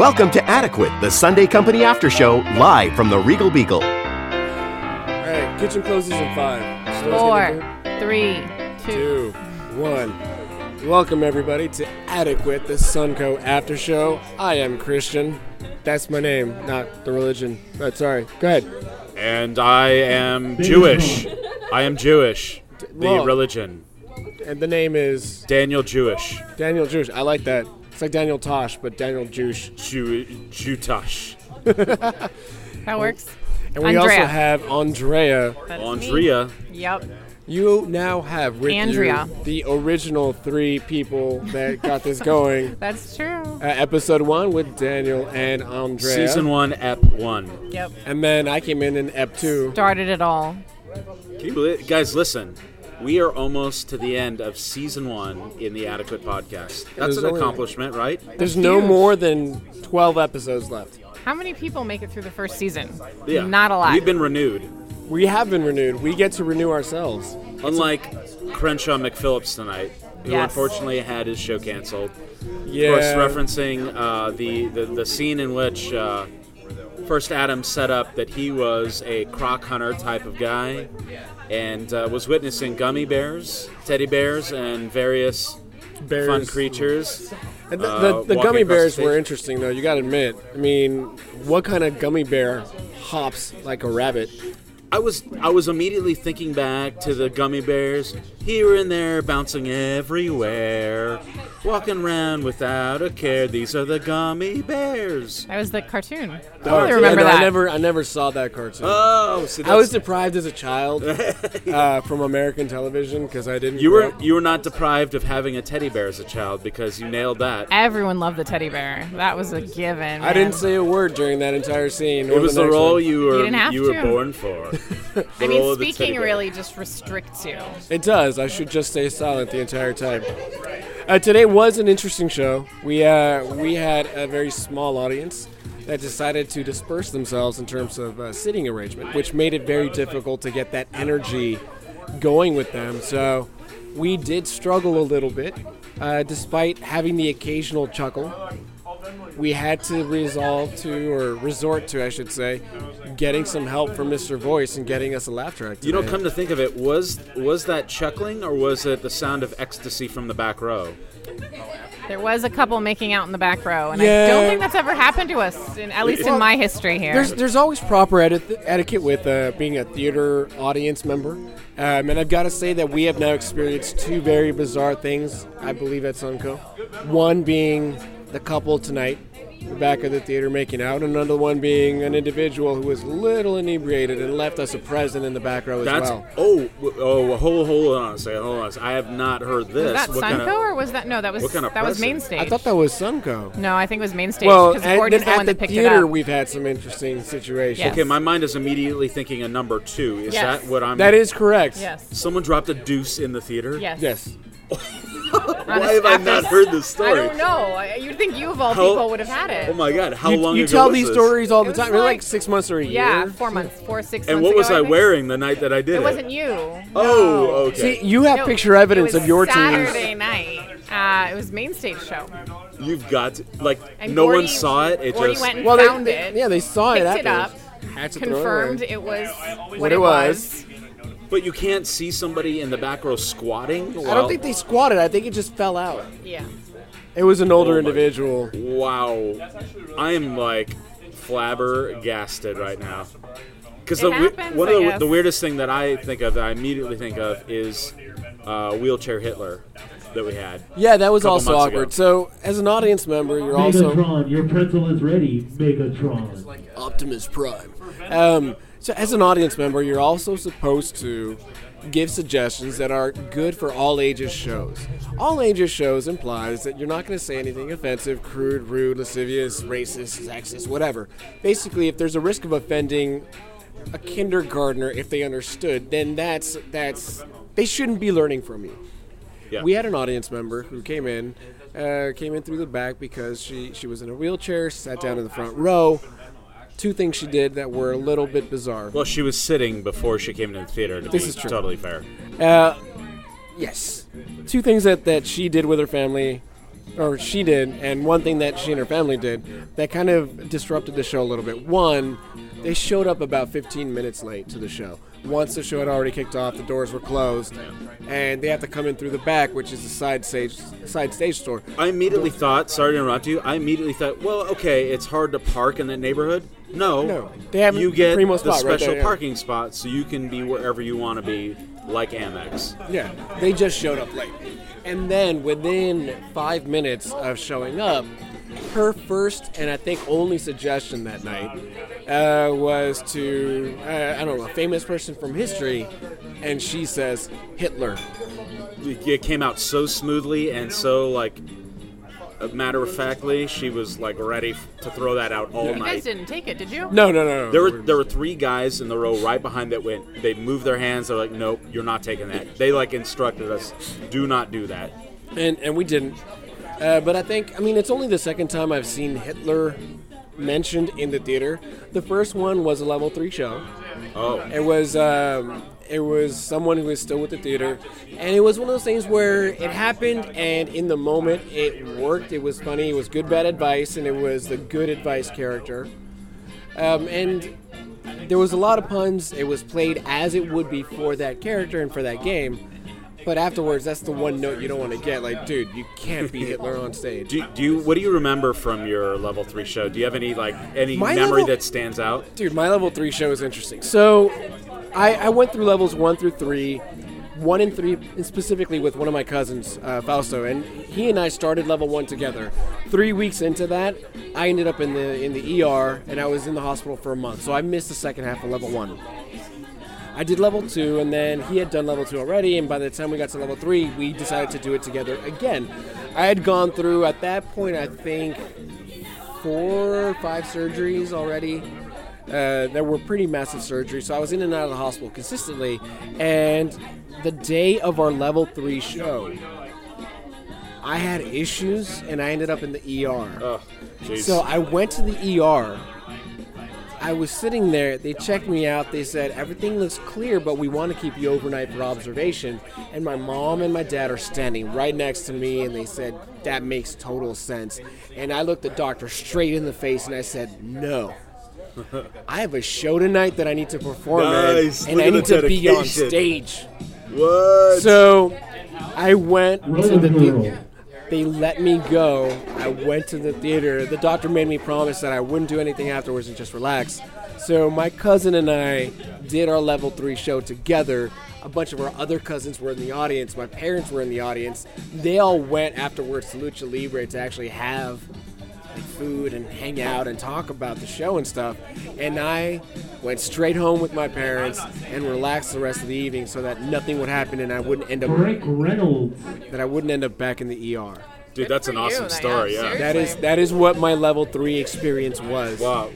Welcome to Adequate, the Sunday Company After Show, live from the Regal Beagle. All right, kitchen closes in five. Stores Four, get three, two. Two, one. Welcome everybody to Adequate, the Sunco After Show. I am Christian. That's my name, not the religion. But sorry. Go ahead. And I am Jewish. I am Jewish. The Well- religion. And the name is Daniel Jewish. Daniel Jewish. I like that. It's like Daniel Tosh, but Daniel Jewish. Jew Jutash. That works. And we Andrea. also have Andrea. That's me. Andrea. Yep. You now have with Andrea. you the original three people that got this going. That's true. Uh, episode one with Daniel and Andrea. Season one, Ep one. Yep. And then I came in in Ep two. Started it all. Can you believe Guys, listen. We are almost to the end of season one in the Adequate podcast. That's an accomplishment, right? There's no more than 12 episodes left. How many people make it through the first season? Yeah. Not a lot. We've been renewed. We have been renewed. We get to renew ourselves. Unlike Crenshaw McPhillips tonight, who Yes. unfortunately had his show canceled. Yeah. Of course, referencing uh, the, the the scene in which uh, first Adam set up that he was a croc hunter type of guy, and uh, was witnessing gummy bears, teddy bears, and various Bears. fun creatures. And the, uh, the, the gummy bears the were interesting, though. You got to admit. I mean, what kind of gummy bear hops like a rabbit? I was I was immediately thinking back to the gummy bears here and there, bouncing everywhere, walking around without a care. These are the gummy bears. that was the cartoon. Oh, Totally remember yeah, no, that. I never, I never saw that cartoon. Oh, see, I was deprived as a child uh, from American television because I didn't. You were up- you were not deprived of having a teddy bear as a child because you nailed that. Everyone loved the teddy bear. That was a given. I didn't say a word during that entire scene. It was the next role one. you were didn't have were born for. I mean, of the teddy speaking really just restricts you. It does. I should just stay silent the entire time. Uh, today was an interesting show. We uh, we had a very small audience that decided to disperse themselves in terms of uh, sitting arrangement, which made it very difficult to get that energy going with them. So we did struggle a little bit, uh, despite having the occasional chuckle. We had to resolve to, or resort to, I should say, getting some help from Mr. Voice and getting us a laugh track. You know, today. come to think of it, was was that chuckling or was it the sound of ecstasy from the back row? There was a couple making out in the back row, and Yeah. I don't think that's ever happened to us, in, at least in my history here. There's there's always proper eti- etiquette with uh, being a theater audience member, um, and I've got to say that we have now experienced two very bizarre things. I believe at Sunco, one being the couple tonight, in the back of the theater making out, and another one being an individual who was a little inebriated and left us a present in the back row as That's well. oh oh hold hold on a second hold on. a second. I have not heard this. was that What Sunco kind of- or was that no? That was what kind of that was present? main stage. I thought that was Sunco. no, I think it was main stage Well, and Gordon's then the at one the theater, we've had some interesting situations. Yes. Okay, my mind is immediately thinking a number two. Is Yes. that what I'm? That is correct. Yes. Someone dropped a deuce in the theater. Yes. Yes. Why have I not heard this story? I don't know. You'd think you of all How- people would have had it. Oh my god! How you long you ago tell was these this? stories all the was time. They're like like- six months or a year. yeah, year. four months, four six. And months what was ago, I think. wearing the night that I did it? It wasn't you. Oh, No. okay. See, you have No, picture evidence it was of your teams. Saturday night. Uh, it was main stage show. You've got to, like And no one Gordy- saw it. It Gordy just went and Well, they, found they- it. yeah, they saw it picked it afterwards. up, Had to throw it confirmed it was what, What it it was. But you can't see somebody in the back row squatting. I don't think they squatted. I think it just fell out. Yeah. It was an older Oh my- individual. Wow, I am like flabbergasted right now. Because It we- happens, one I of the, guess. the weirdest thing that I think of, that I immediately think of, is uh, wheelchair Hitler that we had. Yeah, that was Couple also months awkward. ago. So, as an audience member, you're also Megatron, your pretzel is ready. Megatron. Optimus Prime. Um, so, as an audience member, you're also supposed to give suggestions that are good for all ages shows. All ages shows implies that you're not going to say anything offensive, crude, rude, lascivious, racist, sexist, whatever. Basically, if there's a risk of offending a kindergartner if they understood, then that's that's they shouldn't be learning from you. Yeah. We had an audience member who came in, uh, came in through the back because she she was in a wheelchair, sat down in the front row. Two things she did that were a little bit bizarre. Well, she was sitting before she came into the theater. To This be is true. Totally fair. Uh, yes, two things that that she did with her family or she did, and one thing that she and her family did that kind of disrupted the show a little bit. One, they showed up about 15 minutes late to the show. Once the show had already kicked off, the doors were closed, and they have to come in through the back, which is the side stage side stage store. I immediately thought, sorry to interrupt you. I immediately thought, well, okay, it's hard to park in that neighborhood. No, No, they have you get primo the spot right special there, yeah. parking spot, so you can be wherever you want to be, like Amex. Yeah, they just showed up late. And then within five minutes of showing up, her first and I think only suggestion that night uh, was to, uh, I don't know, a famous person from history, and she says, Hitler. It it came out so smoothly and so like matter of factly. She was like ready f- to throw that out all night. You night. guys didn't take it, did you? No, no, no, no. There were there were three guys in the row right behind that went. They moved their hands. They're like, "Nope, you're not taking that." They like instructed us, "Do not do that." and and we didn't. Uh, but I think I mean it's only the second time I've seen Hitler mentioned in the theater. The first one was a level three show. Oh, It was um, it was someone who was still with the theater, and it was one of those things where it happened, and in the moment it worked. It was funny. It was good bad advice, and it was the good advice character. Um, and there was a lot of puns. It was played as it would be for that character and for that game. But afterwards, that's the one note you don't want to get. Like, dude, you can't be Hitler on stage. do, do you? What do you remember from your level three show? Do you have any like any My memory level- that stands out? Dude, my level three show is interesting. So, I, I went through levels one through three, one and three, and specifically with one of my cousins, uh, Fausto, and he and I started level one together. Three weeks into that, I ended up in the in the ER, and I was in the hospital for a month. So I missed the second half of level one. I did level two, and then he had done level two already. And by the time we got to level three, we decided to do it together again. I had gone through at that point, I think, four or five surgeries already. Uh, that were pretty massive surgeries, so I was in and out of the hospital consistently. And the day of our level three show, I had issues, and I ended up in the ER. Oh. So I went to the ER. I was sitting there. They checked me out. They said everything looks clear, but we want to keep you overnight for observation. And my mom and my dad are standing right next to me, and they said that makes total sense. And I looked the doctor straight in the face, and I said, "No, I have a show tonight that I need to perform, in, and Look I need the to be on stage." what? So I went to the girl. theater. They let me go. I went to the theater. The doctor made me promise that I wouldn't do anything afterwards and just relax. So my cousin and I did our level three show together. A bunch of our other cousins were in the audience. My parents were in the audience. They all went afterwards to Lucha Libre to actually have like food and hang out and talk about the show and stuff. And I went straight home with my parents and relaxed the rest of the evening so that nothing would happen and I wouldn't end up Frank Reynolds. that I wouldn't end up back in the ER. Dude, that's an for you, awesome story. yeah, Yeah. seriously. That is that is what my level three experience was. Wow.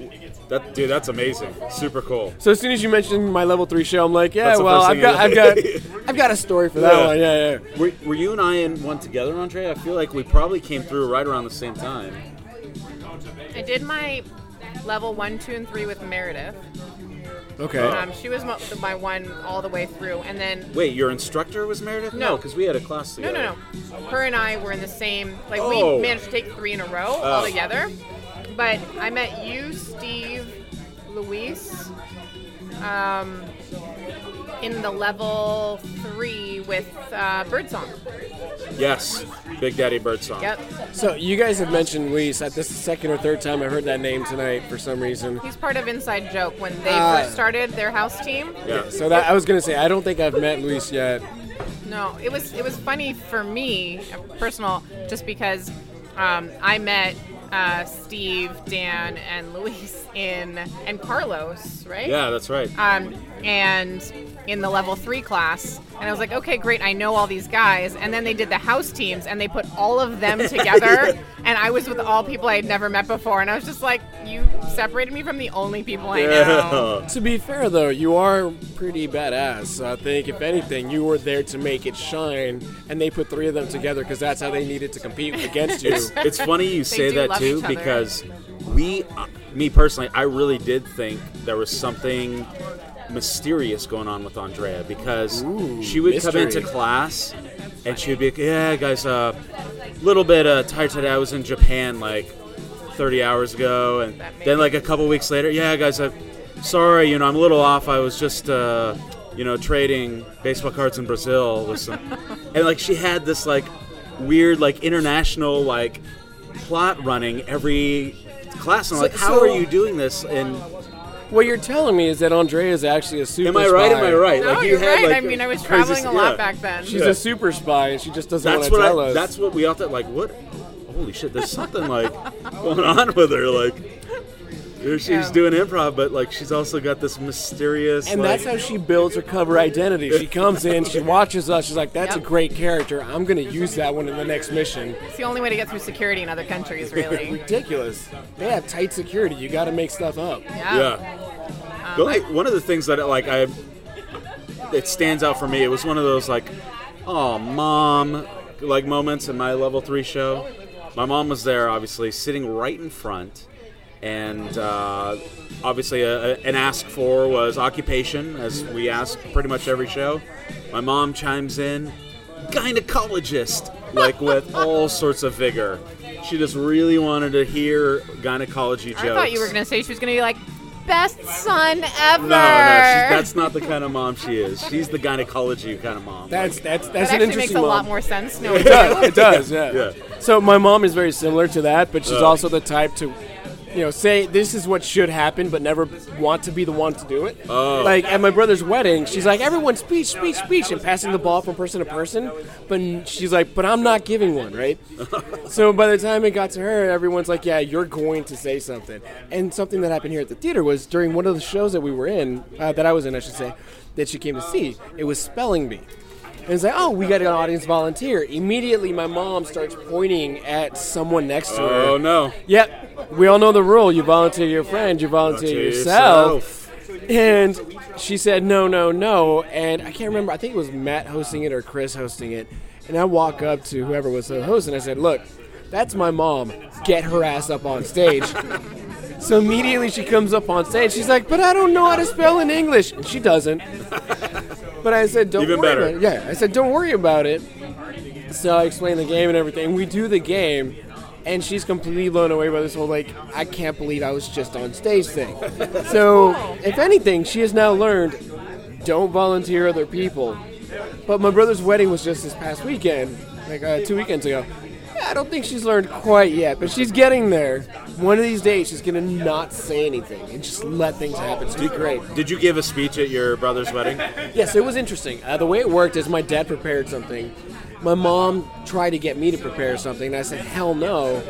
That dude, that's amazing. Super cool. So as soon as you mentioned my level three show, I'm like, yeah, well, I've got, I- I've got, I've got a story for that Yeah. one. Yeah, yeah. Were, were you and I in one together, Andre? I feel like we probably came through right around the same time. I did my level one, two, and three with Meredith. Okay. Um, she was mo- my one all the way through, and then Wait, your instructor was Meredith? No. because we had a class no, together. no, no. Her and I were in the same. Like Oh. we managed to take three in a row Oh. all together. But I met you, Steve, Luis, um, in the level three with uh, Birdsong. Yes, Big Daddy Birdsong. Yep, So you guys have mentioned Luis. Uh, This is the second or third time I heard that name tonight for some reason. he's part of Inside Joke when they Ah. first started their house team. Yeah. So that I was gonna say I don't think I've met Luis yet. No, it was it was funny for me, uh, personal, just because um, I met uh, Steve, Dan, and Luis in and Carlos, right? Yeah, that's right. Um, and in the level three class, and I was like, okay, great, I know all these guys. And then they did the house teams, and they put all of them together, and I was with all people I had never met before, and I was just like, you separated me from the only people I know. To be fair though, you are pretty badass. So I think if anything, you were there to make it shine, and they put three of them together because that's how they needed to compete against you. it's funny you say do that love too each other. because we, uh, me personally, I really did think there was something mysterious going on with Andrea because Ooh, she would come mystery. into class and she would be like, "Yeah, guys, uh, little bit uh, tired today. I was in Japan like 30 hours ago, and then like a couple weeks later, yeah, guys, I'm sorry, you know, I'm a little off. I was just, uh, you know, trading baseball cards in Brazil with some, and like she had this like weird like international like plot running every class. And I'm So- like, how so- are you doing this? And What you're telling me is that Andrea is actually a super spy. am I right? spy. Am I right? No, you you're had, right. like, I mean, I was crazy- traveling a lot yeah. back then. She's Yeah. a super spy, and she just doesn't That's want what to tell I. us. That's what we all thought. Like, what? Holy shit! There's something like going on with her. Like, here she's Yeah. doing improv, but like she's also got this mysterious. and like, that's how she builds her cover identity. She comes in, she watches us, she's like, "That's Yep. a great character. I'm going to use that one in the next mission." It's the only way to get through security in other countries, really. Ridiculous. They have tight security. You got to make stuff up. Yeah. Yeah. The only, one of the things that like I, it stands out for me. It was one of those like, oh mom, like moments in my level three show. My mom was there, obviously sitting right in front, and uh, obviously a, a- an ask for was occupation, as we ask pretty much every show. My mom chimes in, gynecologist, like with all sorts of vigor. She just really wanted to hear gynecology jokes. I thought you were going to say she was going to be like, best son ever. No, no, she's, that's not the kind of mom she is. She's the gynecology kind of mom. That's that's that that's an actually interesting makes a mom. lot more sense. No, It does. It does. Yeah. Yeah. So my mom is very similar to that, but she's also the type to, you know, say this is what should happen, but never want to be the one to do it. Oh. Like at my brother's wedding, she's like, everyone speech, speech, speech, and passing the ball from person to person. But she's like, but I'm not giving one, right? so by the time it got to her, everyone's like, yeah, you're going to say something. And something that happened here at the theater was during one of the shows that we were in, uh, that I was in, I should say, that she came to see. It was spelling bee. And it's like, oh, we got an audience volunteer. Immediately, my mom starts pointing at someone next to her. Oh no. Yep, we all know the rule. You volunteer your friend, you volunteer Volunteer yourself. And she said, no, no, no. And I can't remember, I think it was Matt hosting it or Chris hosting it. And I walk up to whoever was the host and I said, look, that's my mom. Get her ass up on stage. so immediately she comes up on stage. She's like, but I don't know how to spell in English. And she doesn't. But I said, don't Even worry better. about it. Yeah, I said, don't worry about it. So I explain the game and everything. We do the game, and she's completely blown away by this whole like, I can't believe I was just on stage thing. so if anything, she has now learned, don't volunteer other people. But my brother's wedding was just this past weekend, like uh, two weekends ago. I don't think she's learned quite yet, but she's getting there. One of these days, she's gonna not say anything and just let things happen. It's gonna be great. Did you give a speech at your brother's wedding? Yes, it was interesting. Uh, the way it worked is my dad prepared something. My mom tried to get me to prepare something, and I said, hell no.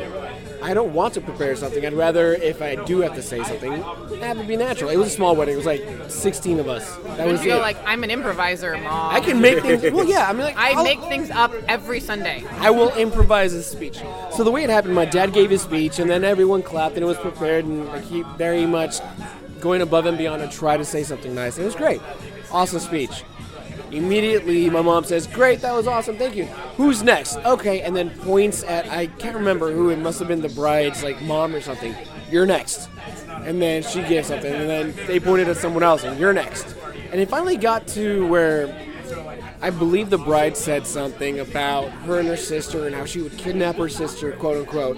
I don't want to prepare something. I'd rather, if I do have to say something, have it be natural. It was a small wedding. It was like 16 of us. That was you it. like, I'm an improviser, mom. I can make things. Well, yeah. I mean, like I I'll- make things up every Sunday. I will improvise a speech. So the way it happened, my dad gave his speech, and then everyone clapped, and it was prepared, and like, he very much going above and beyond to try to say something nice. It was great, awesome speech. Immediately, my mom says, "Great, that was awesome, thank you." Who's next? Okay, and then points at I can't remember who. It must have been the bride's like mom or something. You're next. And then she gives something, and then they pointed at someone else, and you're next. And it finally got to where I believe the bride said something about her and her sister and how she would kidnap her sister, quote unquote,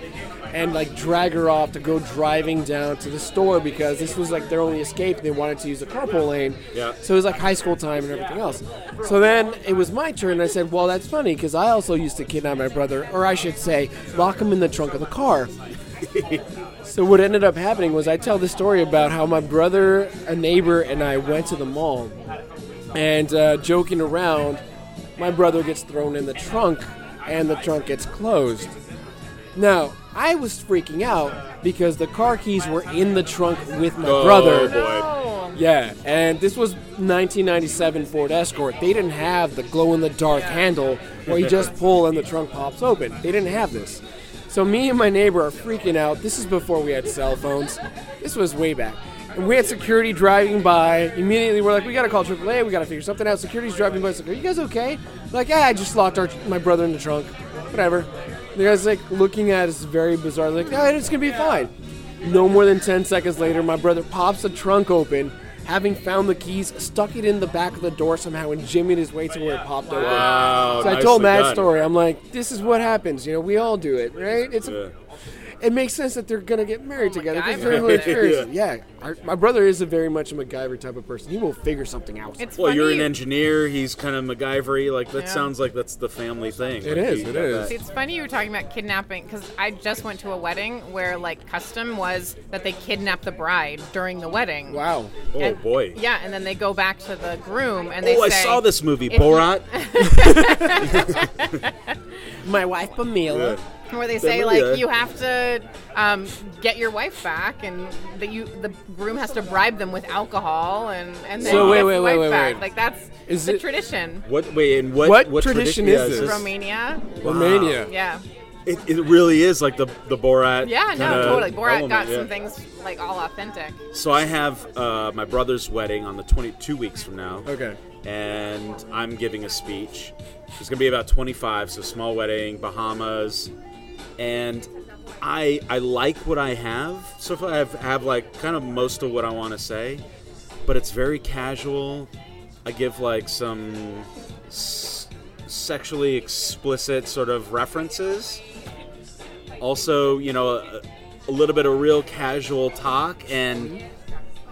and like drag her off to go driving down to the store because this was like their only escape. They wanted to use the carpool lane. Yeah. So it was like high school time and everything else. So then it was my turn, and I said, Well, that's funny because I also used to kidnap my brother, or I should say, lock him in the trunk of the car. So what ended up happening was I tell the story about how my brother, a neighbor, and I went to the mall, and uh, joking around, my brother gets thrown in the trunk, and the trunk gets closed. Now I was freaking out because the car keys were in the trunk with my Oh brother. boy. Oh, Yeah, and this was 1997 Ford Escort. They didn't have the glow in the dark handle where you just pull and the trunk pops open. They didn't have this. So me and my neighbor are freaking out. This is before we had cell phones. This was way back. And we had security driving by. Immediately, we're like, we gotta call AAA. We gotta figure something out. Security's driving by. It's like, are you guys okay? Like, yeah, I just locked our, my brother in the trunk. Whatever. The guy's like looking at us very bizarre. Like, no, it's gonna be fine. No more than 10 seconds later, my brother pops the trunk open, having found the keys, stuck it in the back of the door somehow, and jimmied his way to where it popped open. Wow, So I told Matt done. story. I'm like, this is what happens. You know, we all do it, right? It's Yeah. It makes sense that they're gonna get married oh, together because MacGyver. they're experienced. yeah, our, my brother is a very much a MacGyver type of person. He will figure something out. It's Well, funny. you're an engineer. He's kind of MacGyvery. Like that Yeah. sounds like that's the family thing. It Like, is, you it got is. See, it's funny you were talking about kidnapping because I just went to a wedding where like custom was that they kidnap the bride during the wedding. wow. Oh And- boy. Yeah, and then they go back to the groom and they Oh, I saw this movie, Borat. My wife Pamela. Where they say like you have to um, get your wife back and that you the groom has to bribe them with alcohol and and then So wait, wait, wait, wife wait, back. wait. Like that's Is the it- tradition. What? Wait, and what? What tradition, tradition yeah, is this? Romania. Romania. Yeah. It, it really is like the the Borat. Yeah, no, totally. Borat element, got yeah. some things like all authentic. So I have uh, my brother's wedding on the 22 weeks from now. Okay. And I'm giving a speech. It's gonna be about 25, so small wedding, Bahamas, and I I like what I have. So far, I have, have like kind of most of what I want to say, but it's very casual. I give like some s- sexually explicit sort of references. Also, you know, a, a little bit of real casual talk, and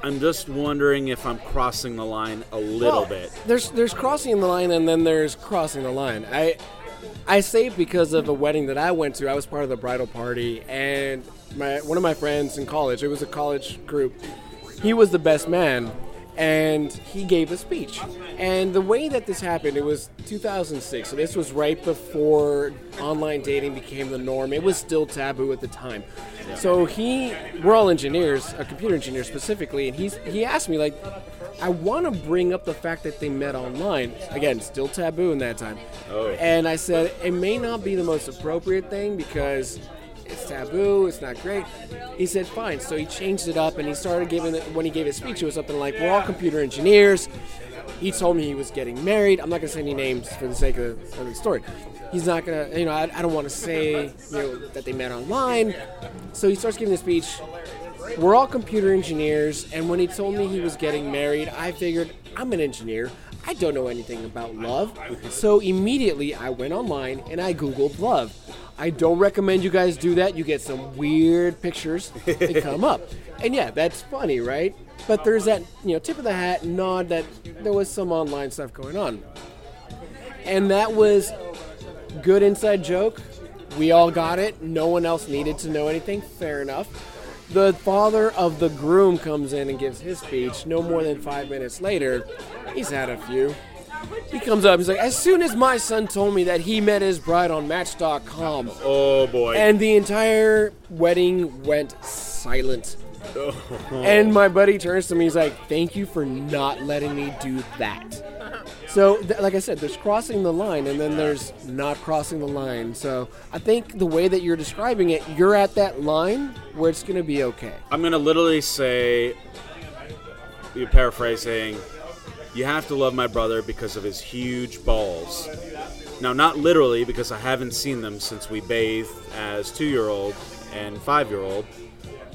I'm just wondering if I'm crossing the line a little Well, bit. There's there's crossing the line and then there's crossing the line. I I say because of a wedding that I went to. I was part of the bridal party and my one of my friends in college, it was a college group. He was the best man and he gave a speech. And the way that this happened, it was 2006. So this was right before online dating became the norm. It was still taboo at the time. So he, we're all engineers, a computer engineer specifically, and he's he asked me like, I want to bring up the fact that they met online. Again, still taboo in that time. Oh. And I said it may not be the most appropriate thing because it's taboo. It's not great. He said fine. So he changed it up and he started giving it when he gave his speech. It was something like, "We're all computer engineers." He told me he was getting married. I'm not going to say any names for the sake of, of the story. He's not going to, you know, I, I don't want to say, you know, that they met online. So he starts giving the speech. We're all computer engineers, and when he told me he was getting married, I figured I'm an engineer. I don't know anything about love. So immediately I went online and I Googled love. I don't recommend you guys do that. You get some weird pictures that come up. And yeah, that's funny, right? But there's that, you know, tip of the hat nod that there was some online stuff going on. And that was good inside joke. We all got it. No one else needed to know anything. Fair enough. The father of the groom comes in and gives his speech. No more than five minutes later, he's had a few. He comes up. He's like, as soon as my son told me that he met his bride on Match.com, Oh boy. and the entire wedding went silent. And my buddy turns to me. He's like, "Thank you for not letting me do that." So, th- like I said, there's crossing the line, and then there's not crossing the line. So, I think the way that you're describing it, you're at that line where it's going to be okay. I'm gonna literally say, you're paraphrasing, you have to love my brother because of his huge balls. Now, not literally because I haven't seen them since we bathed as two-year-old and five-year-old,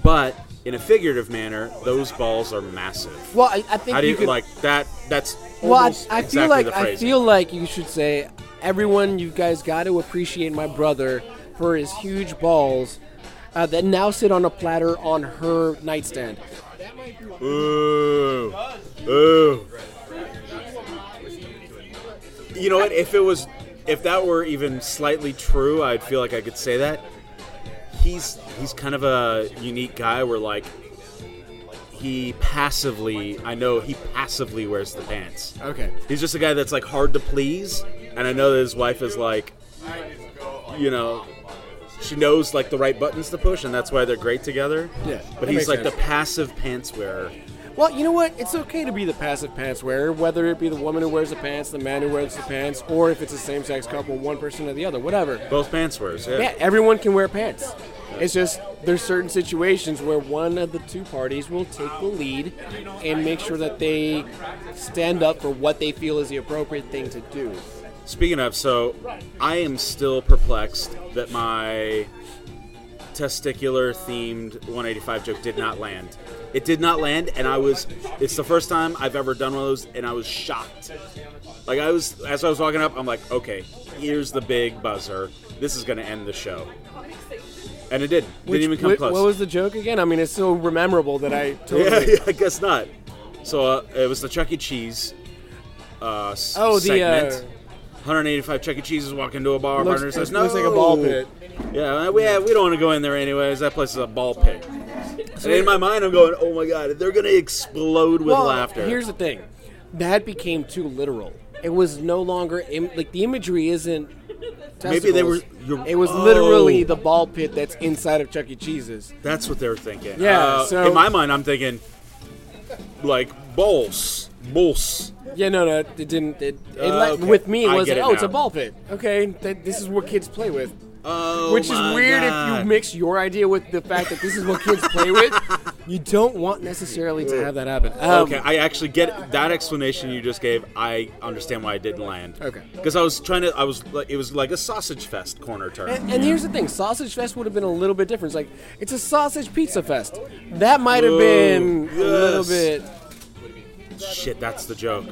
but in a figurative manner, those balls are massive. Well, I, I think How do you you could. like that? That's well, I, I feel exactly like I feel like you should say, everyone, you guys got to appreciate my brother for his huge balls uh, that now sit on a platter on her nightstand. Ooh. Ooh. You know what? If it was, if that were even slightly true, I'd feel like I could say that. He's he's kind of a unique guy where like he passively, I know he passively wears the pants. Okay. He's just a guy that's like hard to please, and I know that his wife is like, you know, she knows like the right buttons to push, and that's why they're great together. Yeah, but he's like sense. the passive pants wearer. Well, you know what? It's okay to be the passive pants wearer, whether it be the woman who wears the pants, the man who wears the pants, or if it's a same sex couple, one person or the other, whatever. Both pants wearers, yeah. Yeah, everyone can wear pants. It's just there's certain situations where one of the two parties will take the lead and make sure that they stand up for what they feel is the appropriate thing to do. Speaking Speaking of, so I am still perplexed that my testicular themed 185 joke did not land. It did not land, and I was. It's the first time I've ever done one of those, and I was shocked. Like I was, as I was walking up, I'm like, okay, here's the big buzzer. This is going to end the show, and it did. Which- Didn't even come wh- close. What was the joke again? I mean, it's so memorable that I yeah, totally. yeah, I guess not. So uh, it was the Chuck E. Cheese. Uh, Oh, the, uh, 185 Chuck E. Cheeses walk into a bar. Looks, partner says, "No, looks like a ball pit. Yeah, we, yeah, we don't want to go in there anyways. That place is a ball pit. And in my mind, I'm going, "Oh my god, they're gonna explode with well, laughter." Here's the thing, that became too literal. It was no longer Im- like the imagery isn't. Maybe they were- It was oh. literally the ball pit that's inside of Chuck E. Cheese's. That's what they were thinking. Yeah, Uh, so- in my mind, I'm thinking like balls, balls. Yeah, no, no, it didn't. It, it Uh, okay. with me, it was like, it oh, it's a ball pit. Okay, that, this is what kids play with. Oh, Which is weird if you mix your idea with the fact that this is what kids play with. You don't want necessarily to have that happen. Um, Okay, I actually get that explanation you just gave. I understand why it didn't land. Okay. Because I was trying to, I was, like, it was like a sausage fest corner turn. And, and here's the thing: Sausage Fest would have been a little bit different. It's like it's a sausage pizza fest. That might have been a little bit. Shit, that's the joke.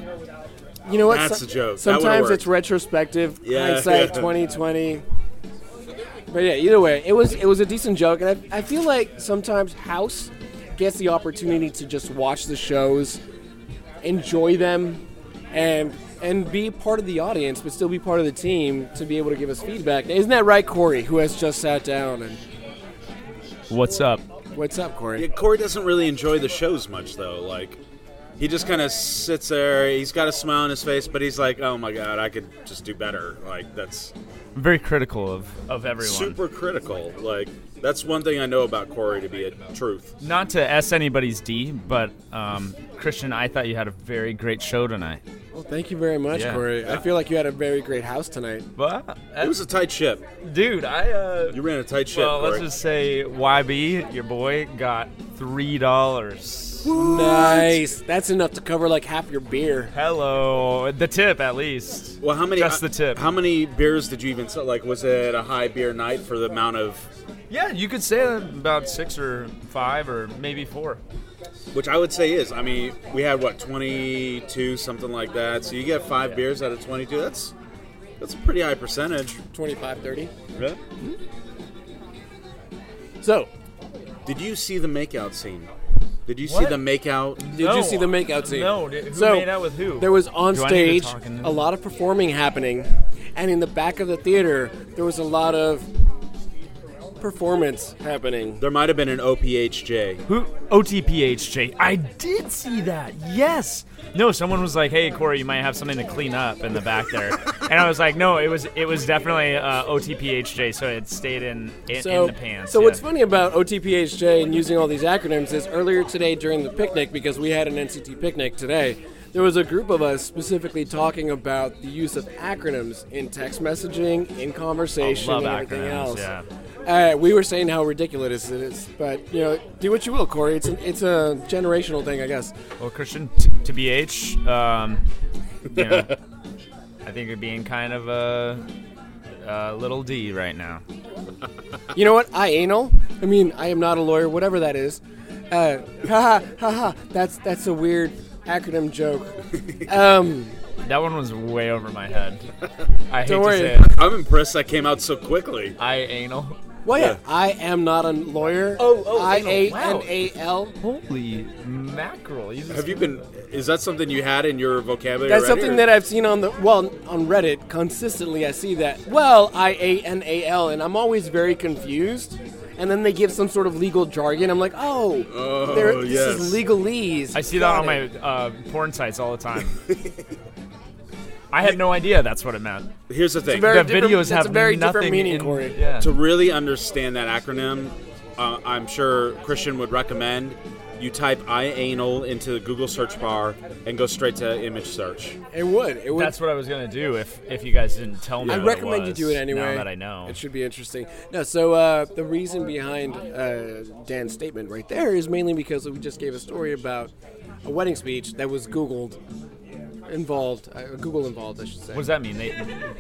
You know what? That's so- a joke. Sometimes it's retrospective. Yeah, hindsight yeah. 2020. But yeah, either way, it was it was a decent joke, and I, I feel like sometimes House gets the opportunity to just watch the shows, enjoy them, and and be part of the audience, but still be part of the team to be able to give us feedback. Isn't that right, Corey? Who has just sat down and What's up? what's up, Corey? Yeah, Corey doesn't really enjoy the shows much, though. Like, he just kind of sits there. He's got a smile on his face, but he's like, "Oh my god, I could just do better." Like, that's I'm very critical of, of everyone. super critical. Like, that's one thing I know about Corey to be a truth. Not to S anybody's D, but um, Christian, I thought you had a very great show tonight. Well, thank you very much, Yeah. Corey. I feel like you had a very great house tonight. But, It was a tight ship. dude, I uh, You ran a tight ship, well, Corey. let's just say YB, your boy, got three dollars. Nice. That's enough to cover like half your beer. Hello, the tip at least. well, how many? Just the tip. How many beers did you even sell? Like, was it a high beer night for the amount of? Yeah, you could say about six or five or maybe four. Which I would say is. I mean, we had what twenty-two, something like that. So you get five beers out of twenty-two. That's that's a pretty high percentage. 25, 30. Yeah. Mm-hmm. So, Did you see the makeout scene? Did you see the makeout? did No. you see the makeout scene? No, did- who so, made out with who? There was on Do I need to stage a lot of performing happening, and in the back of the theater, there was a lot of performance happening. There might have been an OPHJ. Who? OTPHJ. I did see that. Yes. No, someone was like, "Hey, Corey, you might have something to clean up in the back there," and I was like, "No, it was it was definitely uh, OTPHJ, so it stayed in in, So, in the pants." so yeah. what's funny about OTPHJ and using all these acronyms is earlier today during the picnic, because we had an NCT picnic today, there was a group of us specifically talking about the use of acronyms in text messaging, in conversation, and everything acronyms, else. yeah. Uh, we were saying how ridiculous it is, but you know, do what you will, Corey. It's an, it's a generational thing, I guess. Well, Christian, t- to BH, um, you know, I think you're being kind of a, a little D right now. You know what? I anal. I mean, I am not a lawyer, whatever that is. Uh, haha, haha. That's that's a weird acronym joke. Um, That one was way over my head. I hate Don't to worry. say it. I'm impressed that came out so quickly. I anal. Well, yeah, I am not a lawyer. Oh, oh, I anal. A Wow. N A L. Holy mackerel! You just Have you been? Is that something you had in your vocabulary? That's already, something or- that I've seen on the well on Reddit consistently. I see that. Well, I A N A L, and I'm always very confused. And then they give some sort of legal jargon. I'm like, oh, Oh, there- this yes. is legalese. I see that Got on my uh, porn sites all the time. I had no idea that's what it meant. Here's the thing. the videos have a very different nothing meaning, in, Corey. Yeah. to really understand that acronym, uh, I'm sure Christian would recommend you type ianal into the Google search bar and go straight to image search. It would. It would. That's what I was gonna do if if you guys didn't tell me. I what recommend you was, do it anyway. Now that I know. It should be interesting. No, so uh, the reason behind uh, Dan's statement right there is mainly because we just gave a story about a wedding speech that was Googled involved, uh, Google involved, I should say. What does that mean? They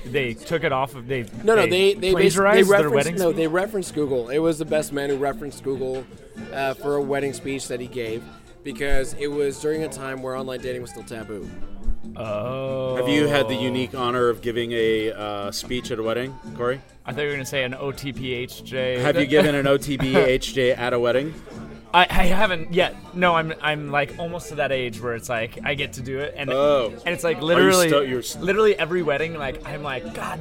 they took it off of they No, no, they they, basi- they plagiarized their referenced wedding. no, they referenced Google. It was the best man who referenced Google uh, for a wedding speech that he gave because it was during a time where online dating was still taboo. Oh. Have you had the unique honor of giving a uh, speech at a wedding, Corey? I thought you were gonna say an OTPHJ. Have you given an OTB HJ at a wedding? I, I haven't yet. No, I'm I'm like almost to that age where it's like I get to do it, and Oh. and it's like literally, sto- you're s- literally every wedding. Like I'm like, God,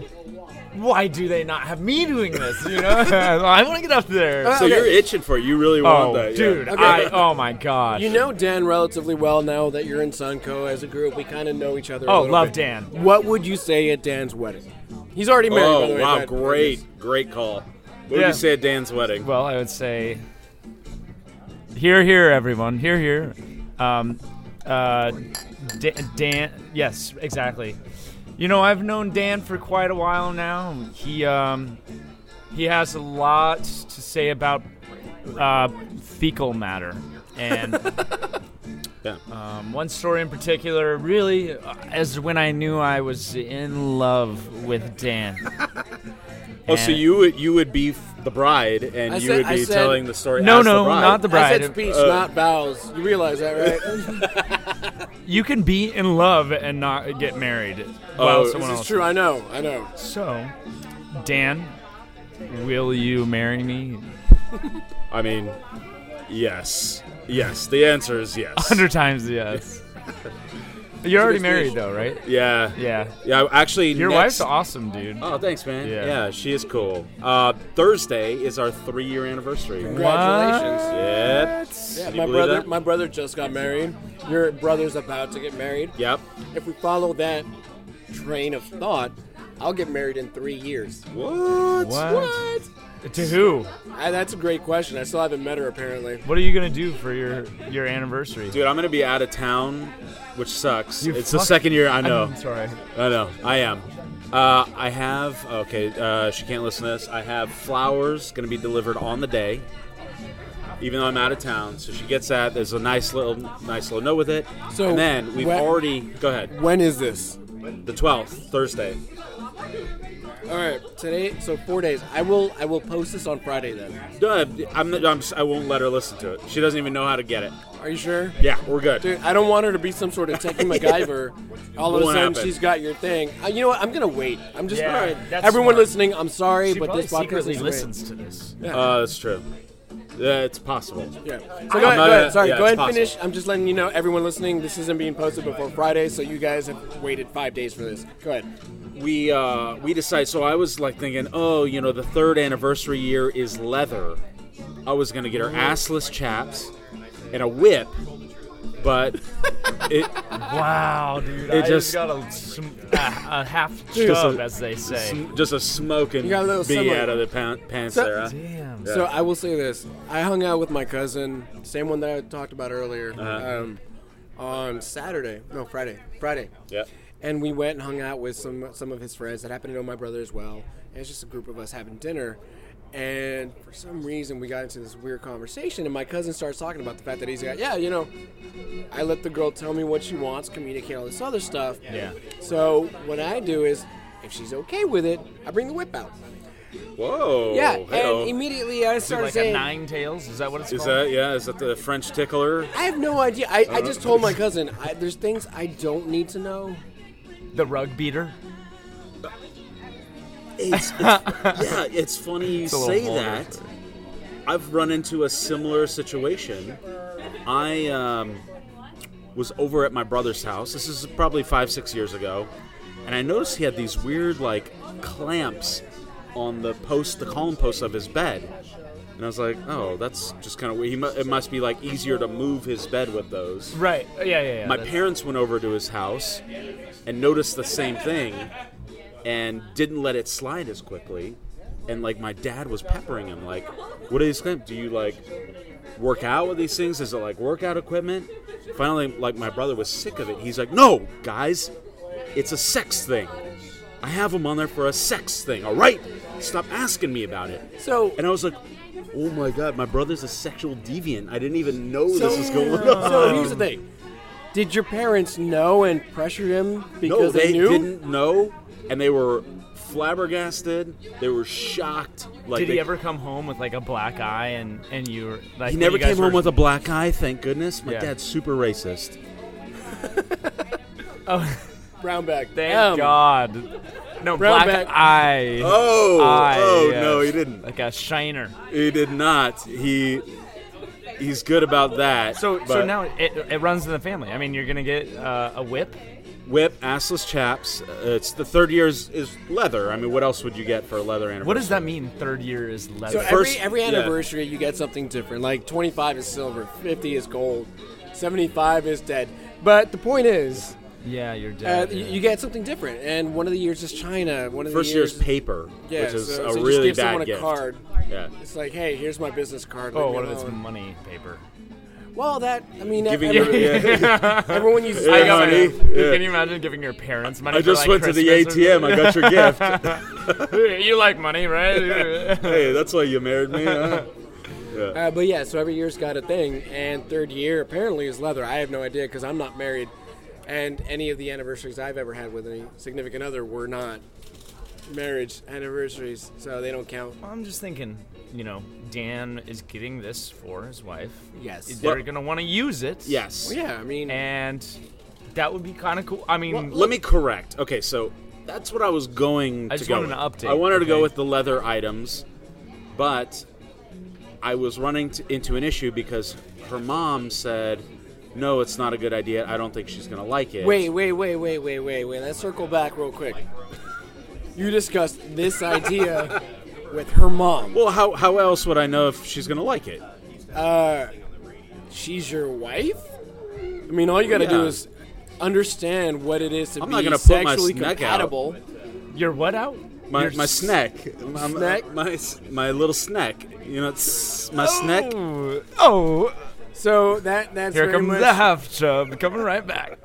why do they not have me doing this? You know, I want to get up there. So Okay. you're itching for it. You really oh, want oh, that, yeah. dude, Okay. I oh my god. You know Dan relatively well now that you're in Sunco as a group. We kind of know each other. Oh, little love bit. Dan. What would you say at Dan's wedding? He's already married. Oh, by the Oh way, wow, great, great call. What did Yeah. you say at Dan's wedding? Well, I would say, here, here, everyone, here, here. Um, uh, Da- Dan, yes, exactly. You know, I've known Dan for quite a while now. He, um, he has a lot to say about uh, fecal matter, and Yeah. um, one story in particular, really, uh, as when I knew I was in love with Dan. oh, so you would you would be the bride, and I you said- would I be said- telling the story. No, as no, the bride. not the I bride. said speech, Uh, not vows. You realize that, right? You can be in love and not get married. while Oh, someone this else is true. I know. I know. So, Dan, will you marry me? I mean, yes, yes. The answer is yes. Hundred times yes. You're already married though, right? Yeah, Yeah. yeah. Actually, Your next- wife's awesome, dude. Oh, thanks, man. Yeah. Yeah, she is cool. Uh, Thursday is our three-year anniversary. Congratulations. Yep. Yeah, Can you my believe brother, that? my brother just got married. Your brother's about to get married. Yep. If we follow that train of thought, I'll get married in three years. What? What? To who? I, that's a great question. I still haven't met her apparently. What are you gonna do for your your anniversary? Dude, I'm gonna be out of town, which sucks. You it's the fuck- second year. I know. I'm sorry. I know. I am. Uh, I have. Okay. Uh, she can't listen to this. I have flowers gonna be delivered on the day, even though I'm out of town. So she gets that. There's a nice little, nice little note with it. So and then we've when- already. Go ahead. When is this? The 12th, Thursday. All right, today. So four days. I will. I will post this on Friday then. No, I'm, I'm, I won't let her listen to it. She doesn't even know how to get it. Are you sure? Yeah, we're good. Dude, I don't want her to be some sort of techie MacGyver. All of a Won't sudden, happen. she's got your thing. Uh, you know what? I'm gonna wait. I'm just Yeah, all right. that's Everyone smart. listening, I'm sorry, She but probably this podcast secretly is listens to this. Uh, that's true. Yeah, it's possible. Yeah. So go ahead. Go gonna- ahead. Sorry. yeah, go ahead and finish. I'm just letting you know, everyone listening, this isn't being posted before Friday, so you guys have waited five days for this. Go ahead. We uh, we decided. So I was like thinking, oh, you know, the third anniversary year is leather. I was gonna get her assless chaps and a whip, but it Wow, dude! It I just- just got a, sm- a, a half Just chub, a- as they say. just a smoking You got a little bee similar. out of the pan- pants So- there. huh? Damn. So I will say this: I hung out with my cousin, same one that I talked about earlier, Uh-huh. um, on Saturday. No, Friday. Friday. Yeah. And we went and hung out with some some of his friends that happen to know my brother as well. And it's just a group of us having dinner. And for some reason, we got into this weird conversation, and my cousin starts talking about the fact that he's got, yeah, you know, I let the girl tell me what she wants, communicate all this other stuff. Yeah. So what I do is, if she's okay with it, I bring the whip out. Whoa. Yeah, hey-oh. and immediately I Is started like saying, a nine tails? Is that what it's Is called? Is that yeah? Is that the French tickler? I have no idea. I, I uh, just told my cousin, I, there's things I don't need to know. The rug beater? It's, it's yeah. It's funny you little say that. I've run into a similar situation. I um, was over at my brother's house. This is probably five, six years ago, and I noticed he had these weird like clamps on the post, the column post of his bed. And I was like, "Oh, that's just kind of weird. He mu- it must be like easier to move his bed with those." Right. Yeah, yeah, yeah. My that's- parents went over to his house and noticed the same thing and didn't let it slide as quickly. And like my dad was peppering him, like, "What are these things? Do you like work out with these things? Is it like workout equipment?" Finally, like my brother was sick of it. He's like, "No, guys, it's a sex thing. I have them on there for a sex thing. All right, stop asking me about it." So, And I was like, "Oh my god, my brother's a sexual deviant. I didn't even know so, this was going on." so here's the thing. Did your parents know and pressure him No, because they, knew? didn't know, and they were flabbergasted. They were shocked. Like Did they, he ever come home with like a black eye and and you were like? He never you guys came home with a black eye. Thank goodness. My Yeah. dad's super racist. Oh, brownback. Thank Um, God. No Brown black bag. eye. Oh, eye, oh yes. no, he didn't. Like a shiner. He did not. He he's good about that. So so but now it, it runs in the family. I mean, you're gonna get uh, a whip. whip assless chaps. Uh, it's the third year is, is leather. I mean, what else would you get for a leather anniversary? What does that mean? Third year is So leather. First- every every yeah. anniversary you get something different. Like 25 is silver, 50 is gold, 75 is dead. But the point is, yeah, you're uh, dead. you, you get something different. And one of the years is China. One of First the year's years, paper, yeah, which is so, a so really just give bad someone gift. a card. Yeah. It's like, hey, here's my business card. oh, leave what me if it's money paper? Well, that I mean, Giving every, you, yeah. everyone uses. Yeah, I got Yeah. Can you imagine giving your parents money? I for, just like, went to the ATM. I got your gift. you like money, right? hey, that's why you married me. Huh? Uh, but yeah, so every year's got a thing, and third year apparently is leather. I have no idea because I'm not married, and any of the anniversaries I've ever had with any significant other were not marriage anniversaries, so they don't count. I'm just thinking, you know, Dan is getting this for his wife. Yes. They're Well- gonna want to use it. Yes. Well, yeah, I mean, And that would be kind of cool. I mean, Let me correct. Okay, so that's what I was going I to just go wanted with. an update, I wanted to go with the leather items, but I was running to, into an issue because her mom said, "No, it's not a good idea. I don't think she's going to like it." wait, wait, wait, wait, wait, wait, wait. Let's circle back real quick. You discussed this idea with her mom. Well, how how else would I know if she's going to like it? Uh, she's your wife. I mean, all you got to do is understand what it is to I'm be not gonna put my sexually out. compatible. you're what out? My Your my s- snack, my, Snack? my s- my little snack. You know, it's my snack. Oh, oh, So that that's here very comes much, the half chub coming right back.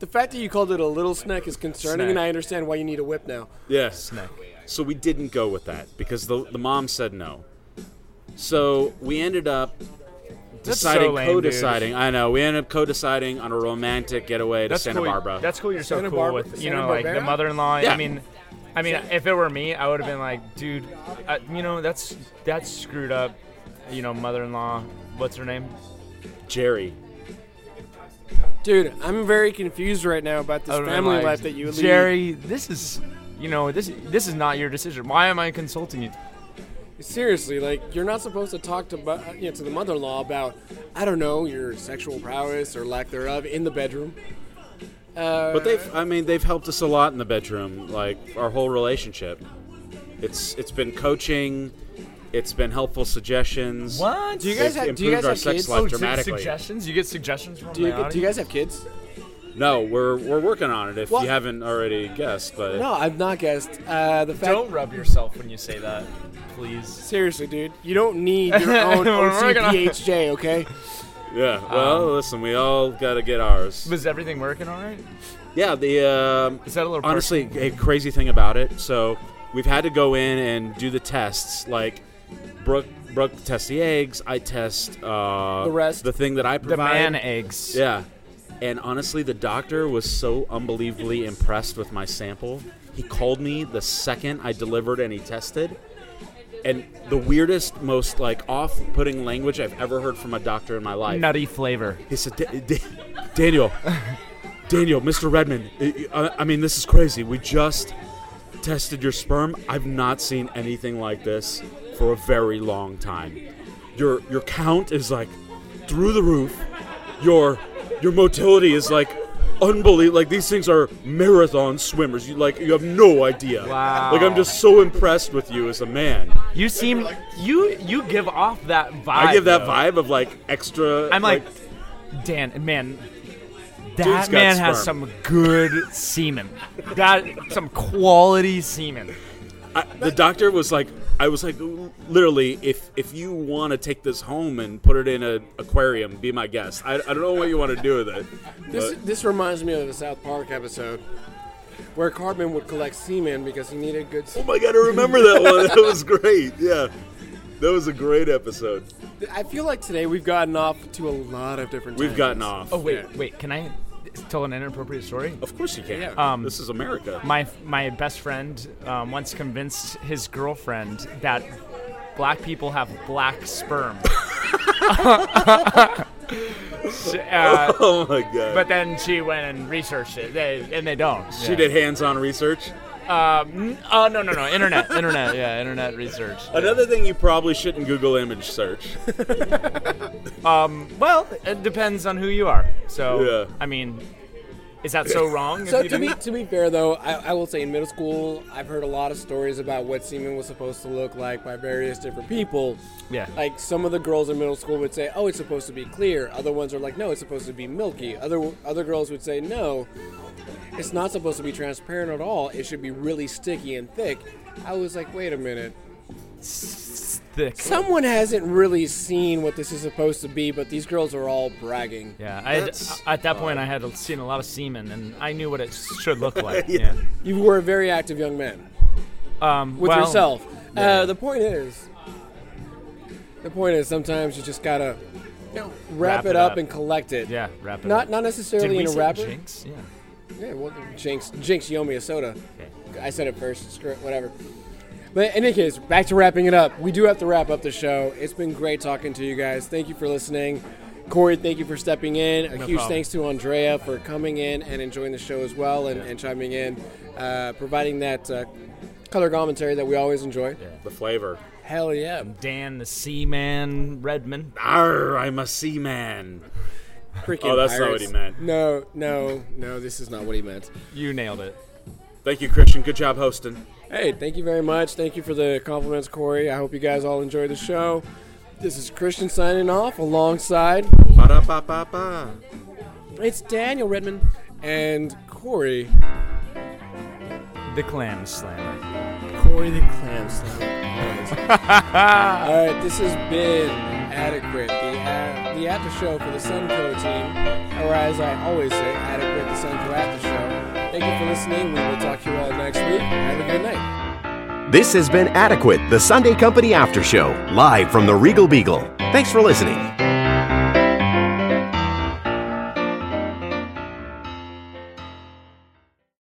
The fact that you called it a little snack is concerning, Snack. and I understand why you need a whip now. Yes. Snack. So we didn't go with that because the the mom said no. So we ended up That's deciding, so lame, dude. co-deciding. I know we ended up co-deciding on a romantic getaway to That's Santa cool. Barbara. That's cool. You're so Santa cool Barbara- with you Santa know like the Barbara? mother-in-law. Yeah. I mean, I mean, if it were me, I would have been like, dude, uh, you know, that's that's screwed up. You know, mother-in-law. What's her name? Jerry. Dude, I'm very confused right now about this I family life that you lead. Jerry, this is, you know, this this is not your decision. Why am I consulting you? Seriously, like you're not supposed to talk to you know, to the mother-in-law about I don't know your sexual prowess or lack thereof in the bedroom. Uh, But they've, I mean, they've helped us a lot in the bedroom, like our whole relationship. It's it's been coaching, it's been helpful suggestions. What? Do you guys They've have- do you improved guys our have sex kids? life Oh, dramatically. suggestions? You get suggestions from do you, the do you guys have kids? No, we're we're working on it. If What? you haven't already guessed, but No, I've not guessed. Uh, the fact, Don't rub yourself when you say that, please. seriously, dude, you don't need your own We're working on- OTPHJ, okay? yeah. Well, listen, we all got to get ours. Was everything working all right? Yeah, the um, Is that a little honestly a crazy thing about it. So we've had to go in and do the tests. Like Brooke, Brooke tests the eggs. I test uh, The rest. the thing that I provide. the man eggs? Yeah, and honestly, the doctor was so unbelievably impressed with my sample. He called me the second I delivered and he tested. And the weirdest, most like off-putting language I've ever heard from a doctor in my life. Nutty flavor. He said, "Da- Da- Daniel, Daniel, Mr. Redmond, I, I- I mean, this is crazy. We just tested your sperm. I've not seen anything like this for a very long time. Your your count is like through the roof. Your your motility is like unbelievable. Like these things are marathon swimmers. You like you have no idea. Wow. Like I'm just so impressed with you as a man. You seem you you give off that vibe. I give that though. vibe of like extra. I'm like, Dan, man, that man has some good semen. That some quality semen. I, the doctor was like, I was like, literally, if if you want to take this home and put it in an aquarium, be my guest. I, I don't know what you want to do with it. This but- this reminds me of the South Park episode where Cartman would collect semen because he needed good. oh my god, I remember that one. That was great. Yeah, that was a great episode. I feel like today we've gotten off to a lot of different. We've gotten off. Oh wait, wait. Can I tell an inappropriate story? Of course you can. Yeah. Um, this is America. My my best friend um, once convinced his girlfriend that black people have black sperm. Uh, oh my god. but then she went and researched it, they, and they don't. she Yeah. did hands-on research. Um, oh no no no! Internet, internet, yeah, internet research. Another thing you probably shouldn't Google image search. Well, it depends on who you are. So, Yeah. I mean, is that so wrong? So to be to be fair though, I, I will say in middle school I've heard a lot of stories about what semen was supposed to look like by various different people. yeah, Like some of the girls in middle school would say, "Oh, it's supposed to be clear." Other ones are like, "No, it's supposed to be milky." Other other girls would say, "No, it's not supposed to be transparent at all. It should be really sticky and thick." I was like, "Wait a minute. Thick. Someone hasn't really seen what this is supposed to be, but these girls are all bragging." Yeah, I had, at that point I had seen a lot of semen, and I knew what it should look like. yeah. You were a very active young man Um, with well, yourself. yeah. Uh, the point is, the point is, sometimes you just gotta you know, wrap, Wrap it it up, up. and collect it. Yeah, wrap it Not up. not Did necessarily we in a say wrapper. jinx? Yeah. Yeah, well, Jinx, Jinx, you owe me a soda. I said it first. Screw it, whatever. But in any case, back to wrapping it up. We do have to wrap up the show. It's been great talking to you guys. Thank you for listening. Corey, thank you for stepping in. A No huge problem. thanks to Andrea for coming in and enjoying the show as well and, and chiming in, uh, providing that uh, color commentary that we always enjoy. The flavor. Hell yeah. Dan the Seaman Redmond. Arr, I'm a seaman. Freaking Oh, that's not what he meant. No, no, no, this is not what he meant. You nailed it. Thank you, Christian. Good job hosting. Hey, thank you very much. Thank you for the compliments, Corey. I hope you guys all enjoy the show. This is Christian signing off alongside Ba-da-ba-ba-ba. it's Daniel Redmond and Corey. The Clam Slammer. Corey the Clam Slammer. all right, this has been Adequate, the uh, the after show for the SunCo team, or as I always say, Adequate, the SunCo after show. Thank you for listening. We will talk to you all next week. Have a good night. This has been Adequate, the Sunday Company After Show, live from the Regal Beagle. Thanks for listening.